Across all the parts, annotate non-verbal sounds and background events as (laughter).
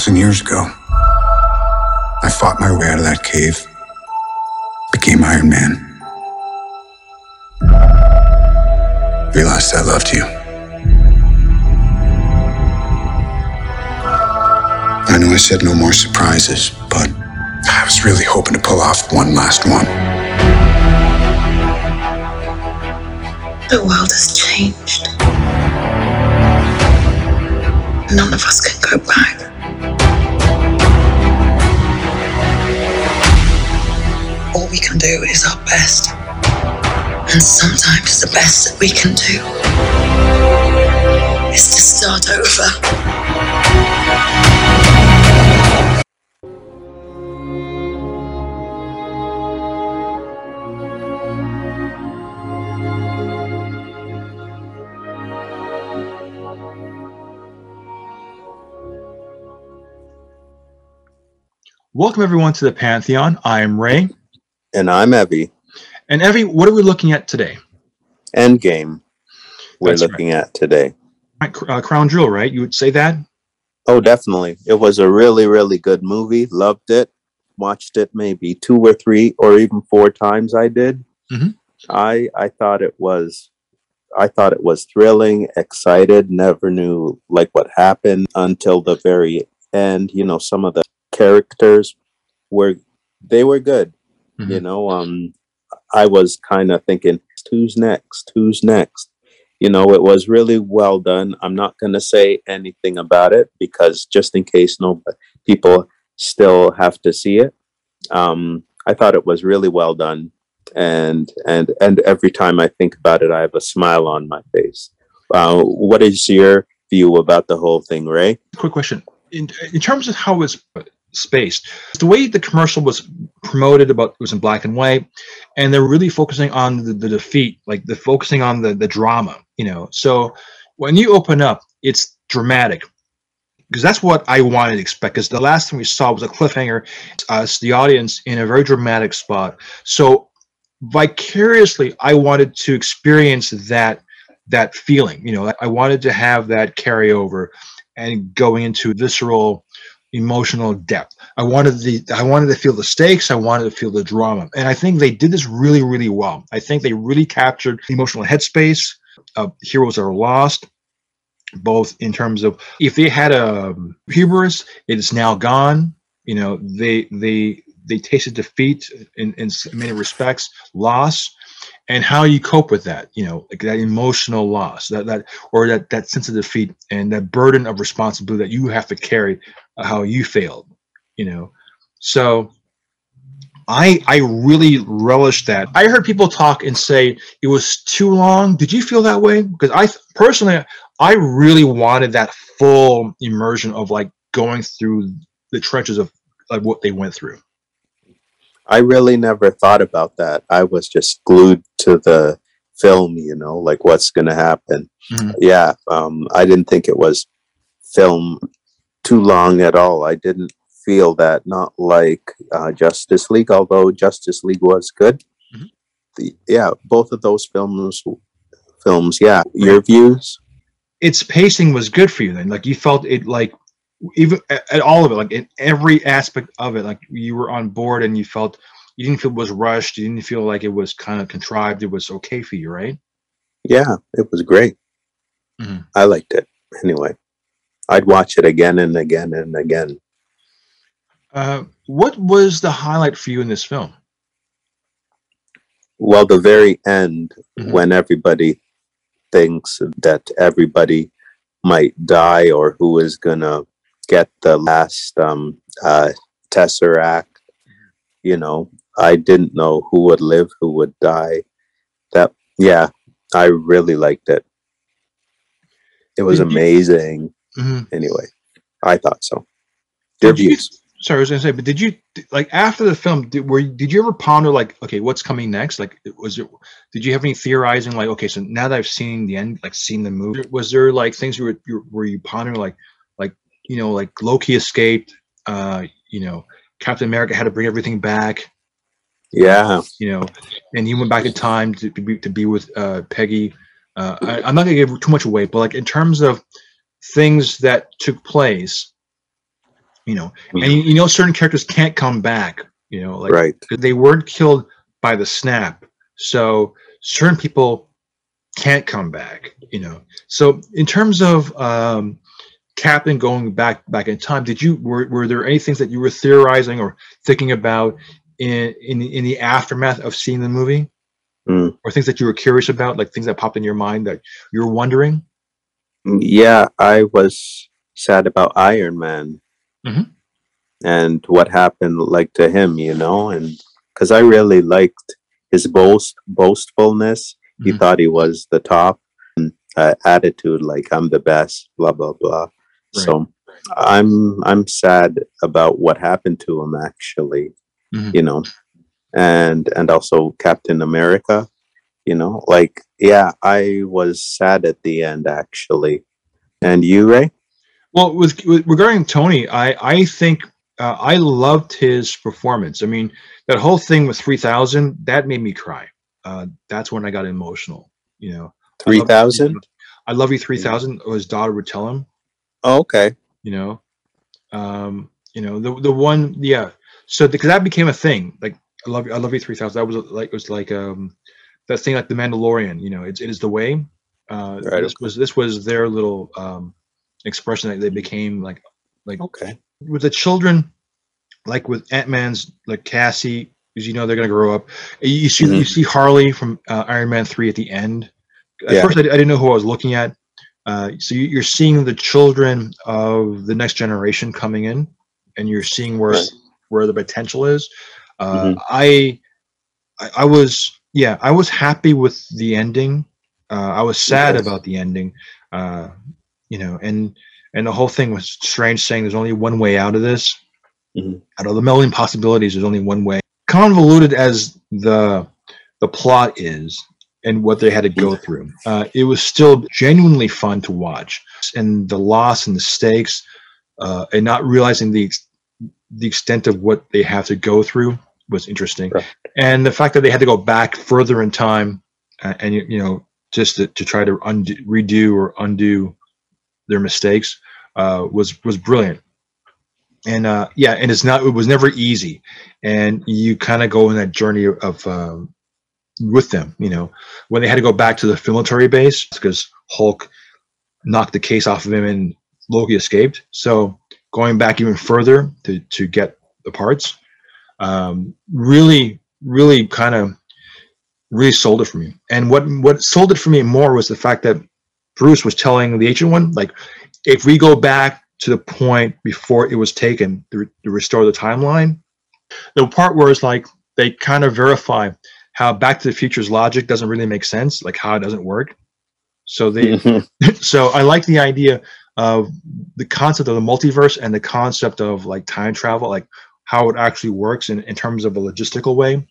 thousand years ago. I fought my way out of that cave, became Iron Man. Realized I loved you. I know I said no more surprises, but I was really hoping to pull off one last one. The world has changed. None of us can go back. All we can do is our best. And sometimes the best that we can do is to start over. Welcome everyone to the Pantheon. I am Ray. And I'm Evie. And Evie, what are we looking at today? Endgame. We're That's looking at today. Uh, Crown Jewel, right? You would say that? Oh, definitely. It was a really, really good movie. Loved it. Watched it maybe two or three or even four times. I did. Mhm. I I thought it was. I thought it was thrilling, excited. Never knew like what happened until the very end. You know, some of the characters were they were good. You Mhm. know, um, I was kind of thinking, who's next? Who's next? You know, it was really well done. I'm not going to say anything about it because just in case no people still have to see it. Um, I thought it was really well done, and and and every time I think about it, I have a smile on my face. Uh, what is your view about the whole thing, Ray? Quick question. In, in terms of how it's spaced, the way the commercial was promoted about it was in black and white, and they're really focusing on the, the defeat, like the focusing on the, the drama, you know. So when you open up, it's dramatic. Because that's what I wanted to expect. Because the last thing we saw was a cliffhanger, us, the audience, in a very dramatic spot. So vicariously, I wanted to experience that that feeling. You know, I wanted to have that carryover and going into visceral emotional depth. I wanted the I wanted to feel the stakes, I wanted to feel the drama. And I think they did this really really well. I think they really captured the emotional headspace of heroes that are lost both in terms of if they had a hubris, it is now gone. You know, they they they tasted defeat in, in many respects, loss, and how you cope with that you know like that emotional loss that that or that that sense of defeat and that burden of responsibility that you have to carry uh, how you failed you know? So i i really relished that. I heard people talk and say it was too long. Did you feel that way? Because i personally i really wanted that full immersion of like going through the trenches of like what they went through I really never thought about that. I was just glued to the film, you know, like what's going to happen. Mhm. Yeah, um, I didn't think it was film too long at all. I didn't feel that, not like uh, Justice League, although Justice League was good. Mhm. The, yeah, both of those films, films. Yeah, your views. its pacing was good for you then like you felt it like even at, all of it like in every aspect of it like you were on board and you felt you didn't feel it was rushed you didn't feel like it was kind of contrived it was okay for you right Yeah, it was great. Mhm. I liked it. Anyway, I'd watch it again and again and again. uh, what was the highlight for you in this film Well, the very end, Mhm. when everybody thinks that everybody might die or who is gonna get the last um, uh, tesseract, you know, I didn't know who would live, who would die. That, yeah, I really liked it. It was Did you- amazing. Mhm. Anyway, I thought so. Your Did you- views? sorry i was gonna say but did you like after the film did, were you- did you ever ponder like okay what's coming next like was it did you have any theorizing like okay so now that i've seen the end like seen the movie was there like things you were you, were you pondering like you know like loki escaped uh you know captain america had to bring everything back Yeah. you know and he went back in time to, to be to be with uh peggy uh I, i'm not gonna give too much away but like in terms of things that took place You know, and you, you know certain characters can't come back. You know, like right. they weren't killed by the snap, so certain people can't come back. You know, so in terms of um, Captain going back back in time, did you were were there any things that you were theorizing or thinking about in in in the aftermath of seeing the movie? Mm. or things that you were curious about, like things that popped in your mind that you were wondering? Yeah, I was sad about Iron Man Mhm. and what happened, like to him, you know, and because I really liked his boast boastfulness. He Mhm. thought he was the top uh, attitude, like I'm the best, blah blah blah. So I'm I'm sad about what happened to him, actually, Mhm. you know, and and also Captain America, you know, like yeah, I was sad at the end, actually. And you, Ray? Well, with, with regarding Tony, I I think uh, I loved his performance. I mean, that whole thing with three thousand that made me cry. Uh, that's when I got emotional. You know, Three thousand? I love you three thousand. His daughter would tell him. Oh, okay. You know, um, you know the the one yeah. So because that became a thing. Like I love you, I love you three thousand. That was like it was like um that thing like the Mandalorian. You know, it's it is the way. Uh, Right, This was this was their little um expression that they became like like Okay. with the children, like with Ant Man's like Cassie, because you know they're gonna grow up. You see you Mhm. see Harley from uh, Iron Man three at the end. At Yeah. first, I, I didn't know who I was looking at. Uh, so you, you're seeing the children of the next generation coming in, and you're seeing where Right. where the potential is. Uh, Mhm. I, I was yeah I was happy with the ending. Uh, I was sad Yes. about the ending. Uh, you know, and and the whole thing was strange, saying there's only one way out of this. Mhm. Out of the million possibilities, there's only one way. Convoluted as the the plot is, and what they had to go through, uh, it was still genuinely fun to watch. And the loss and the stakes, uh, and not realizing the ex- the extent of what they have to go through was interesting. Right. And the fact that they had to go back further in time, uh, and you, you know, just to, to try to undo, redo or undo their mistakes uh, was was brilliant. And uh, yeah, and it's not it was never easy, and you kind of go in that journey of um, with them. You know, when they had to go back to the military base because Hulk knocked the case off of him and Loki escaped. So going back even further to to get the parts, um, really, really kind of really sold it for me. And what what sold it for me more was the fact that Bruce was telling the ancient one, like, if we go back to the point before it was taken to, to restore the timeline, the part where it's like they kind of verify how Back to the Future's logic doesn't really make sense, like how it doesn't work. So they (laughs) Mhm. (laughs) so I like the idea of the concept of the multiverse and the concept of like time travel, like how it actually works in, in terms of a logistical way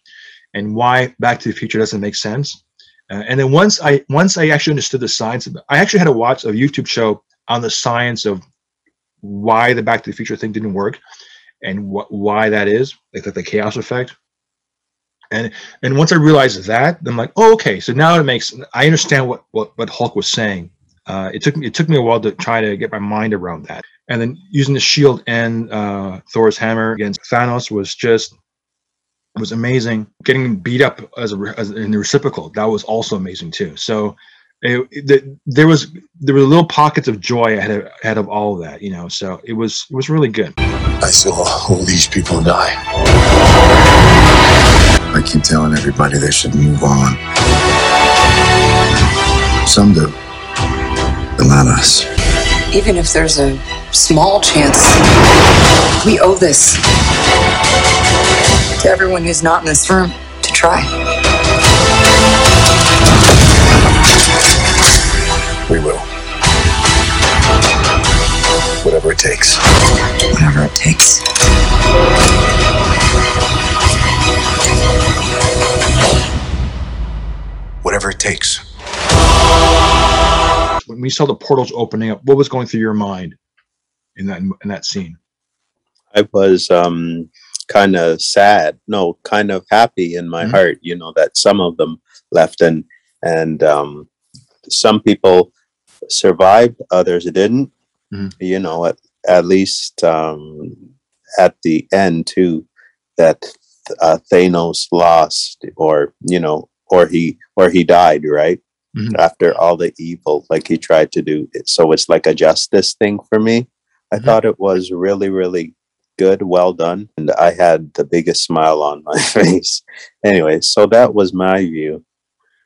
and why Back to the Future doesn't make sense. Uh, and then once I once I actually understood the science, of, I actually had to watch a YouTube show on the science of why the Back to the Future thing didn't work and what why that is, like the, the chaos effect. And and once I realized that, I'm like, oh, okay. So now it makes I understand what what, what Hulk was saying. Uh, it took me it took me a while to try to get my mind around that. And then using the shield and uh, Thor's hammer against Thanos was just was amazing. Getting beat up as a as in the reciprocal that was also amazing too. So it, it, there was there were little pockets of joy ahead of, ahead of all of that, you know. So it was it was really good. I saw all these people die. I keep telling everybody they should move on. Some do, but not us. Even if there's a small chance, we owe this to everyone who's not in this room to try. We will. Whatever it takes. Whatever it takes. We saw the portals opening up, what was going through your mind in that in that scene? I was um, kind of sad, no, kind of happy in my Mhm. heart, you know, that some of them left and and um, some people survived, others didn't. Mhm. You know, at, at least um, at the end too, that uh, Thanos lost, or you know, or he or he died, right? Mhm. After all the evil, like he tried to do. So it's like a justice thing for me. I Mhm. thought it was really, really good, well done, and I had the biggest smile on my (laughs) face. Anyway, so that was my view.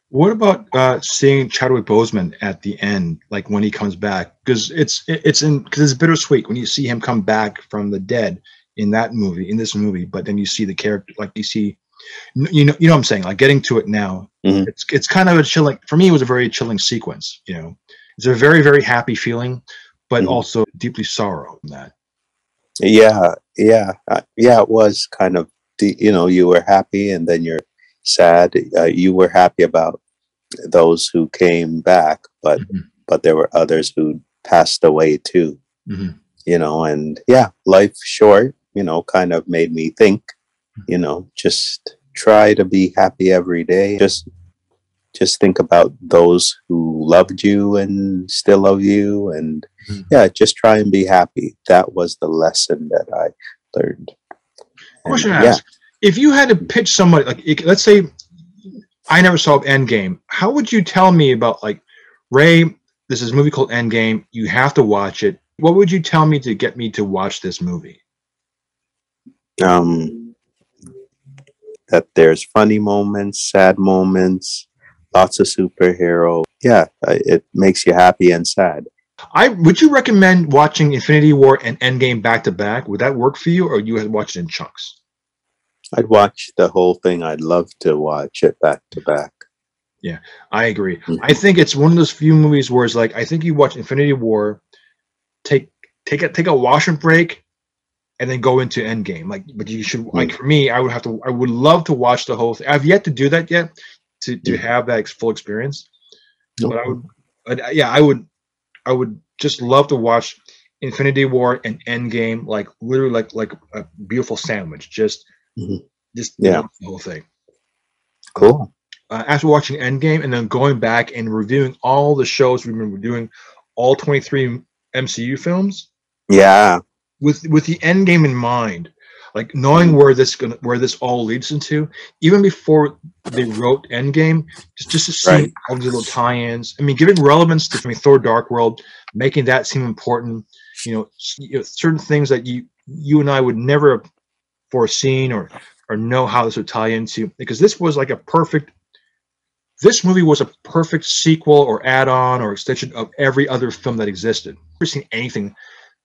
What about uh, seeing Chadwick Boseman at the end, like when he comes back? Because it's it's in because it's bittersweet when you see him come back from the dead in that movie, in this movie, but then you see the character, like you see, you know, you know what I'm saying? Like getting to it now, Mhm. it's it's kind of a chilling. For me, it was a very chilling sequence. You know, it's a very very happy feeling, but Mhm. also deeply sorrow in that. Yeah, yeah, uh, yeah. It was kind of you know you were happy and then you're sad. Uh, you were happy about those who came back, but Mhm. but there were others who passed away too. Mhm. You know, and yeah, life short. You know, kind of made me think. You know, just try to be happy every day. Just just think about those who loved you and still love you and Mhm. yeah just try and be happy that was the lesson that i learned And, Question to yeah ask: If you had to pitch somebody, like let's say I never saw Endgame, how would you tell me about like Ray? This is a movie called Endgame. You have to watch it. What would you tell me to get me to watch this movie? um that there's funny moments sad moments lots of superhero yeah it makes you happy and sad I would you recommend watching Infinity War and Endgame back to back? Would that work for you, or you had watched in chunks? i'd watch the whole thing i'd love to watch it back to back Yeah, I agree. Mhm. I think it's one of those few movies where it's like I think you watch Infinity War, take take a take a washing break, and then go into Endgame. Like, but you should like for me, I would have to. I would love to watch the whole thing. I've yet to do that yet to to have that full experience. No But I would, I'd- yeah, I would, I would just love to watch Infinity War and Endgame, like literally like like a beautiful sandwich. Just, Mhm. just Yeah. the whole thing cool uh, after watching Endgame and then going back and reviewing all the shows we've been doing, all 23 MCU films yeah with with the Endgame in mind, like knowing mm-hmm. where this gonna where this all leads into, even before they wrote Endgame, just just to see Right. all these little tie-ins. I mean, giving relevance to I mean, Thor: Dark World, making that seem important. You know, you know, certain things that you you and I would never have foreseen or or know how this would tie into because this was like a perfect this movie was a perfect sequel or add-on or extension of every other film that existed I've never seen anything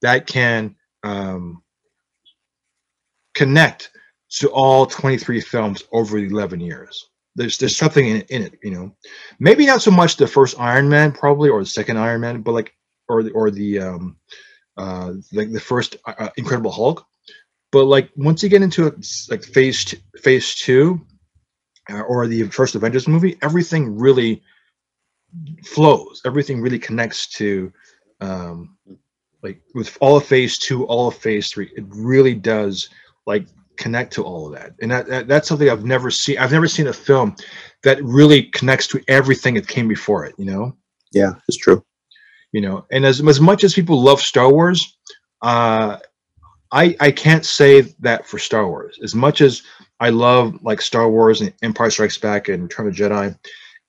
that can um, connect to all 23 films over 11 years. There's there's something in it, in it you know? Maybe not so much the first iron man probably or the second iron man but like or the or the um uh like the first uh, uh, incredible hulk. But like once you get into it, like phase two, phase two uh, or the first avengers movie everything really flows. Everything really connects to um like with all of phase two all of phase three it really does like connect to all of that. And that, that that's something i've never seen i've never seen a film that really connects to everything that came before it you know? Yeah it's true. You know and as, as much as people love star wars uh i i can't say that for star wars. As much as i love like star wars and empire strikes back and return of the jedi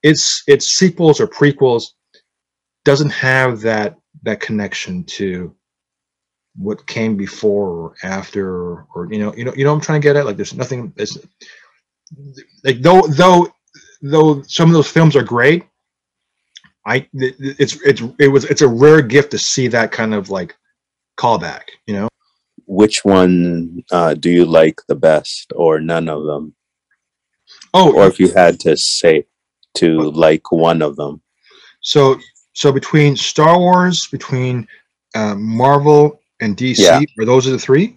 it's it's sequels or prequels doesn't have that that connection to what came before or after or you know you know you know what i'm trying to get at? Like there's nothing it's like though though though some of those films are great I it's it's it was it's a rare gift to see that kind of like callback, you know. which one uh, do you like the best or none of them? Oh, or if you had to say to like one of them. So so between Star Wars, between uh, Marvel and DC, Yeah. are those are the three,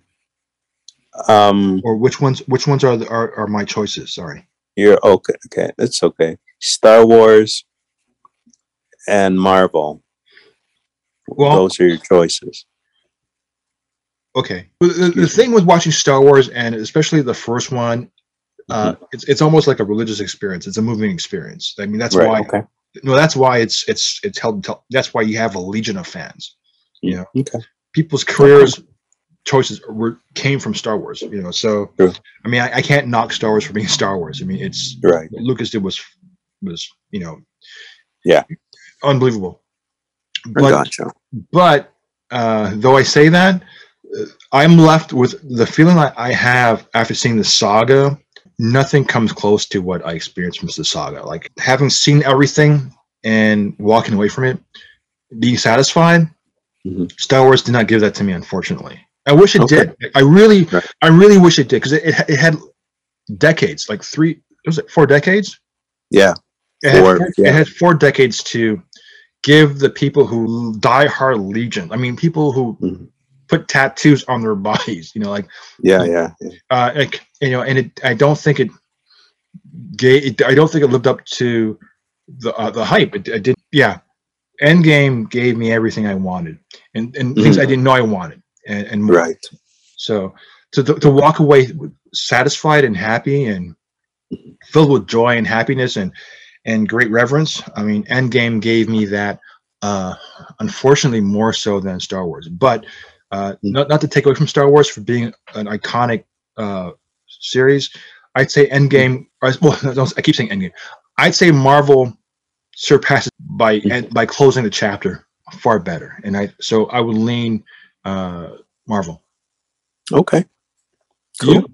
um or which ones which ones are the, are are my choices? Sorry. you're okay okay that's okay star wars and marvel Well, those are your choices okay. The, the, thing with watching Star Wars and especially the first one, uh, it's it's almost like a religious experience. It's a moving experience. I mean, that's right why okay no, that's why it's it's it's held. That's why you have a legion of fans. Yeah. okay people's careers choices were came from Star Wars. You know, so True. I mean, I, I can't knock Star Wars for being (laughs) Star Wars. I mean, it's Right. Lucas did was was you know, Yeah. unbelievable. But gotcha. but uh, though I say that, uh, I'm left with the feeling I, I have after seeing the saga. Nothing comes close to what I experienced from the saga. Like having seen everything and walking away from it, being satisfied. Mhm. Star Wars did not give that to me, unfortunately. I wish it Okay. did. I really, Right. I really wish it did because it, it, it had decades, like three, was it four decades? Yeah. It had, Four, four, yeah. it had four decades to give the people who die hard Legion. I mean, people who Mhm. Put tattoos on their bodies. You know, like Yeah. Yeah. uh, like, you know, and it. I don't think it gave. It, I don't think it lived up to the uh, the hype. It, it did. Yeah, Endgame gave me everything I wanted, and and things I didn't know I wanted, and, and more. Right. So to to walk away satisfied and happy and filled with joy and happiness and and great reverence. I mean, Endgame gave me that. Uh, unfortunately, more so than Star Wars, but uh, not not to take away from Star Wars for being an iconic uh, series. I'd say Endgame. Or, well, (laughs) I keep saying Endgame. I'd say Marvel surpasses by en- by closing the chapter far better, and I so I would lean uh, Marvel. Okay. You? Cool.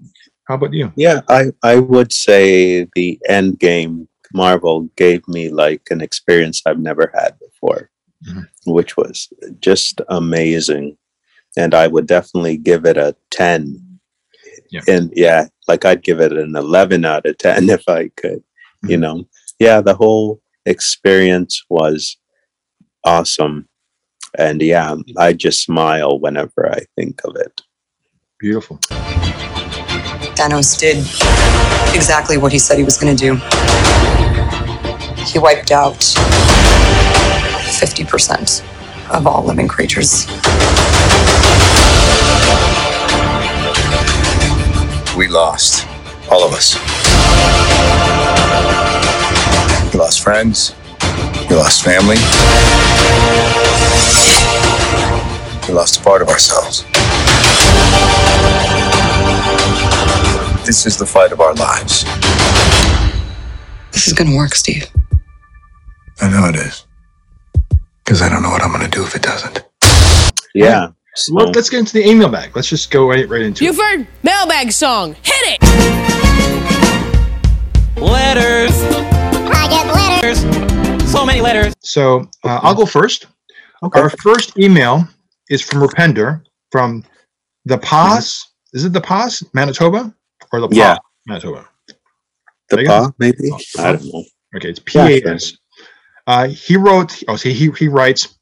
How about you? Yeah, I I would say the end game Marvel gave me like an experience I've never had before, Mhm. which was just amazing, and I would definitely give it a ten. Yeah. And yeah, like I'd give it an eleven out of ten (laughs) if I could. You Mhm. know, yeah, the whole experience was awesome, and yeah, I just smile whenever I think of it. Beautiful. Thanos did exactly what he said he was going to do. He wiped out 50% of all living creatures. We lost. All of us. We lost friends. We lost family. We lost a part of ourselves. This is the fight of our lives. This is going to work, Steve. I know it is. Because I don't know what I'm going to do if it doesn't. Yeah. So- Well, let's get into the email bag. Let's just go right right into it. Buford, mailbag song. Hit it! Letters. I get letters. So many letters. So uh, I'll go first. Okay. Our first email is from Repender from the Pas. Is it the Pas, Manitoba, or the Pa, Yeah. Manitoba? The There you paw, maybe? I don't know. Okay, it's P A S. Uh, he wrote. Oh, see, he he writes.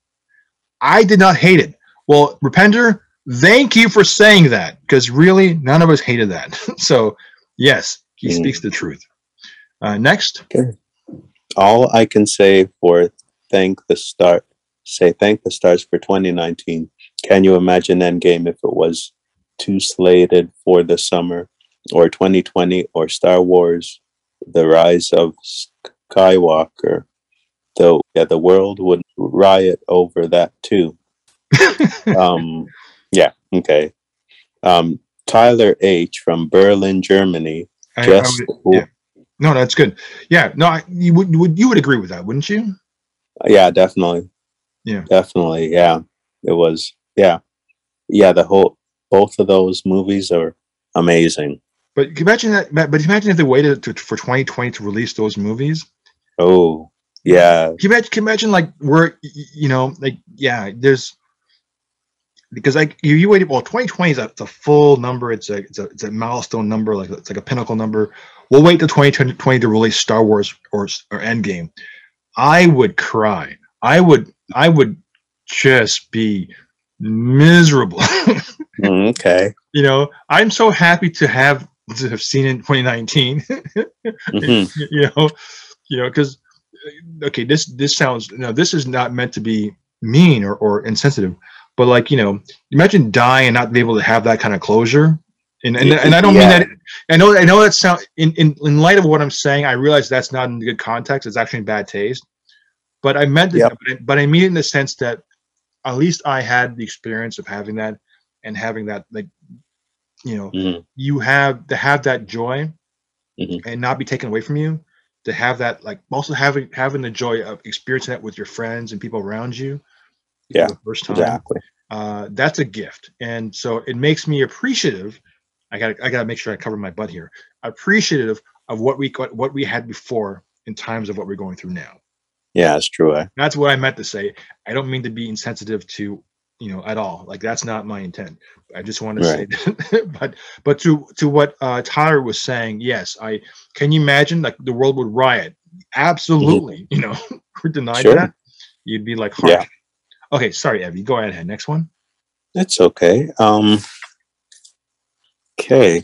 I did not hate it. Well, Rupender, thank you for saying that because really, none of us hated that. (laughs) so, yes, he Mm. speaks the truth. Uh, next, All I can say for thank the star, say thank the stars for 2019. Can you imagine Endgame if it was too slated for the summer, or 2020, or Star Wars, The Rise of Skywalker? Though, yeah, the world would riot over that too. Um, yeah, okay. Um, Tyler H from Berlin, Germany. I- I Just would- yeah. no, that's good. Yeah, no, I, you would you would you would agree with that, wouldn't you? Yeah, definitely. Yeah. Definitely. Yeah. It was, yeah. Yeah. The whole, both of those movies are amazing. But can you imagine that. But imagine if they waited to, for 2020 to release those movies. Oh, yeah. Can you imagine, can you imagine like we're you know like yeah there's because like you, you waited well 2020 is a, it's a full number. It's a it's a it's a milestone number like it's like a pinnacle number. We'll wait till 2020 to release Star Wars or or Endgame. I would cry. I would I would just be miserable. (laughs) Mm, okay. you know I'm so happy to have to have seen in 2019 (laughs) Mhm. you know you know because okay this this sounds now this is not meant to be mean or, or insensitive but like you know imagine dying and not be able to have that kind of closure and and, and i don't Yeah. mean that i know i know that sound in, in in light of what i'm saying i realize that's not in good context it's actually in bad taste but i meant it Yep. but, I, but i mean it in the sense that at least I had the experience of having that and having that like you know Mhm. you have to have that joy Mhm. and not be taken away from you to have that like also having having the joy of experiencing that with your friends and people around you Yeah, the first time exactly. uh, that's a gift and so it makes me appreciative i gotta i gotta make sure i cover my butt here appreciative of what we got what we had before in times of what we're going through now Yeah, it's true. Eh? that's what i meant to say i don't mean to be insensitive to you know at all like that's not my intent i just want to say (laughs) that but but to to what uh tyler was saying yes i can you imagine like the world would riot absolutely you know (laughs) we're denied Sure. that you'd be like hark. Yeah. Okay sorry evie go ahead next one That's okay. Um. Okay.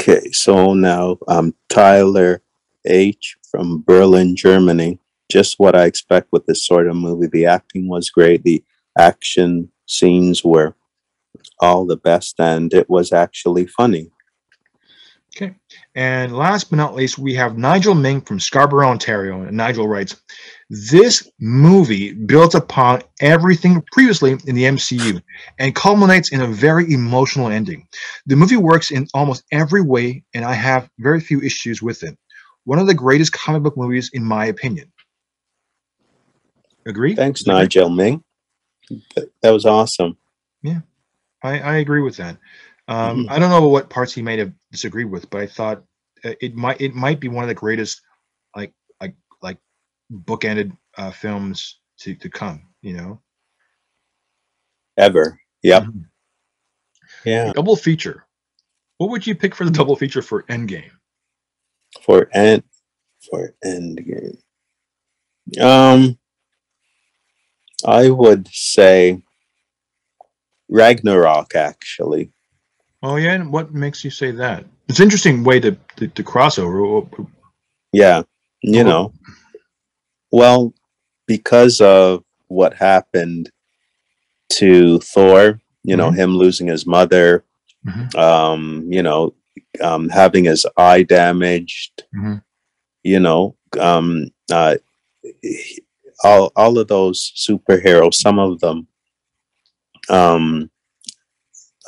Okay. So now, um, Tyler H from Berlin, Germany. Just what I expect with this sort of movie. The acting was great. The action scenes were all the best, and it was actually funny. Okay. And last but not least, we have Nigel Ming from Scarborough, Ontario. And Nigel writes This movie builds upon everything previously in the MCU and culminates in a very emotional ending. The movie works in almost every way, and I have very few issues with it. One of the greatest comic book movies, in my opinion. Agree? Thanks, Agree? Nigel Ming. That, was awesome. I, I agree with that. Um, Mhm. I don't know what parts he may have disagreed with, but I thought uh, it might it might be one of the greatest bookended uh, films to to come. You know, Ever. Yep. Mhm. Yeah. double feature. What would you pick for the double feature for Endgame? For end. For Endgame. Um. I would say Ragnarok. Actually. Oh yeah, and what makes you say that? It's an interesting way to to, to crossover. Yeah. You Oh. know. Well, because of what happened to Thor, you know, Mhm. him losing his mother, Mhm. um, you know, um, having his eye damaged, Mhm. you know, um, uh, all all of those superheroes, some of them, um,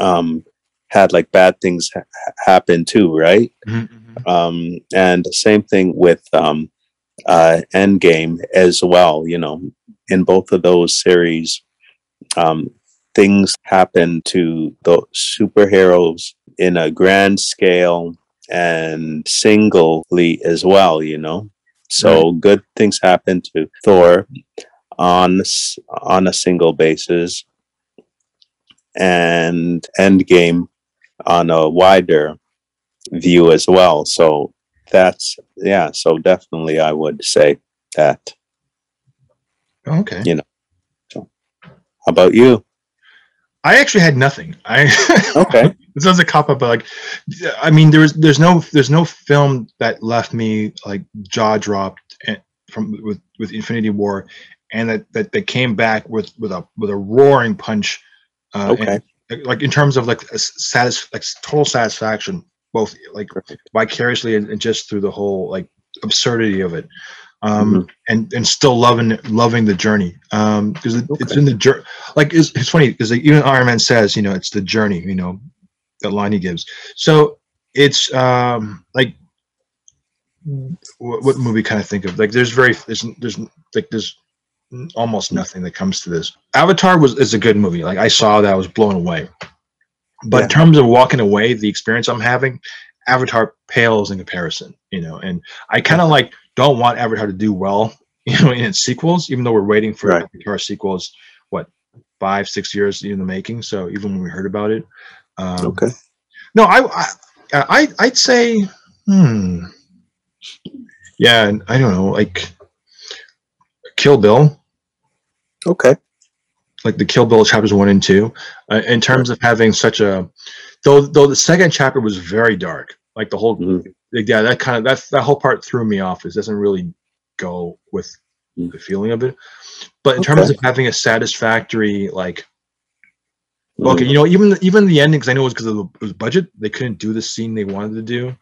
um, had like bad things ha- happen too, right? Mhm. um, and same thing with um, uh, Endgame as well. You know, in both of those series, um, things happen to the superheroes in a grand scale and singly as well. You know, so good things happen to Thor on on a single basis, and Endgame on a wider view as well. So that's yeah. So definitely, I would say that. Okay. Yeah. How about you? I actually had nothing. (laughs) I Okay. (laughs) this sounds a cop but like, I mean, there's there's no there's no film that left me like jaw dropped from with with Infinity War, and that that, that came back with with a with a roaring punch. Uh, Okay. like- like in terms of like a satis like total satisfaction, both like vicariously and, and just through the whole like absurdity of it. Um, and and still loving loving the journey. Um because it, it's in the journey like it's, it's funny because like, even Iron Man says you know it's the journey you know that line he gives. So it's um like what, what movie kind of think of? Like there's very there's there's like there's almost nothing that comes to this. Avatar was is a good movie. Like I saw that I was blown away but in terms of walking away the experience I'm having Avatar pales in comparison you know and I kind of like don't want Avatar to do well (laughs) you know in its sequels even though we're waiting for Right. Avatar sequels what five six years in the making so even when we heard about it um, Okay. no, I, I, I, I'd say, hmm, yeah, I don't know, like Kill Bill, Okay. Like the Kill Bill chapters one and two, uh, in terms of having such a, though, though the second chapter was very dark, like the whole, Mhm. yeah, that kind of that's that whole part threw me off. It doesn't really go with Mm. the feeling of it, but in terms of having a satisfactory, like Mhm. Okay, you know, even the, even the ending, because I know it was because of the was budget, they couldn't do the scene they wanted to do.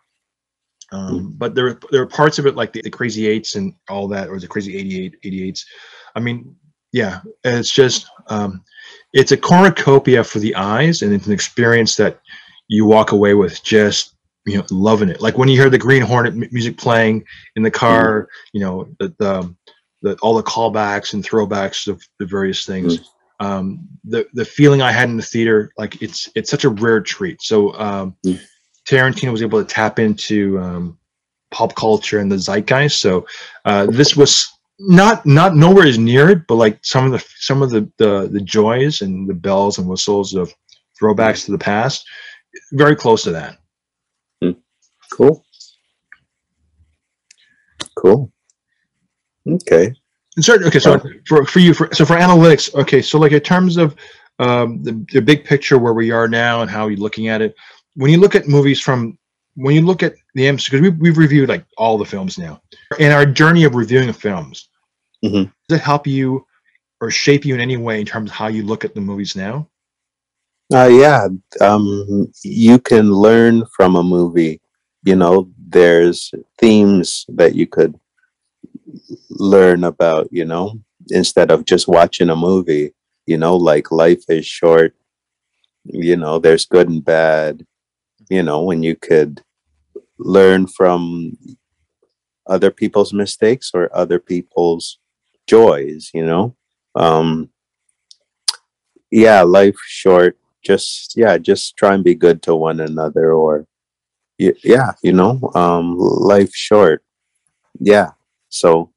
Um, But there were there were parts of it like the, the Crazy Eights and all that, or the Crazy 88, 88s. I mean, yeah, it's just um, it's a cornucopia for the eyes, and it's an experience that you walk away with just you know loving it. Like when you hear the Green Hornet m- music playing in the car, you know the, the the all the callbacks and throwbacks of the various things. Um, the the feeling I had in the theater, like it's it's such a rare treat. So um, Mm. Tarantino was able to tap into um, pop culture and the zeitgeist. So uh, this was not not nowhere as near it, but like some of the some of the, the the joys and the bells and whistles of throwbacks to the past, very close to that. Cool. Cool. Okay. And certain, okay, so for for you, for, so for analytics, okay, so like in terms of um, the the big picture where we are now and how you're looking at it, when you look at movies from when you look at the MCU, because we've, we've reviewed like all the films now, in our journey of reviewing films, Mhm. does it help you or shape you in any way in terms of how you look at the movies now? Uh, yeah. Um, you can learn from a movie. You know, there's themes that you could learn about, you know, instead of just watching a movie, you know, like life is short, you know, there's good and bad, you know, when you could learn from other people's mistakes or other people's joys, you know. Um, yeah, life short. Just yeah, just try and be good to one another, or yeah, you know, um, life short. Yeah, so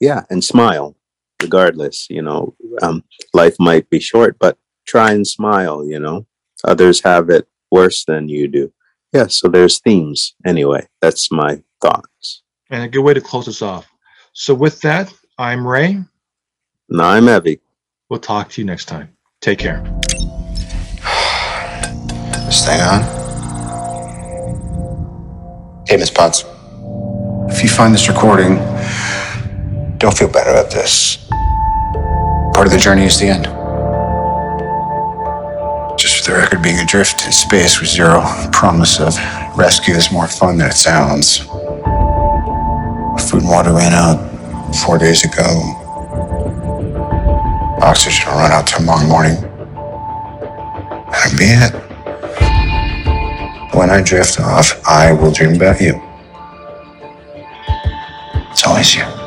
yeah, and smile regardless. You know, um, life might be short, but try and smile. You know, others have it worse than you do. Yeah, so there's themes. Anyway, that's my thoughts. And a good way to close us off. So with that, I'm Ray. And I'm Evie. We'll talk to you next time. Take care. (sighs) This thing on? Hey, Miss Potts. If you find this recording, don't feel bad about this. Part of the journey is the end. The record, being adrift in space with zero promise of rescue is more fun than it sounds. Food and water ran out four days ago. Oxygen will run out tomorrow morning. That'll be it. When I drift off, I will dream about you. It's always you.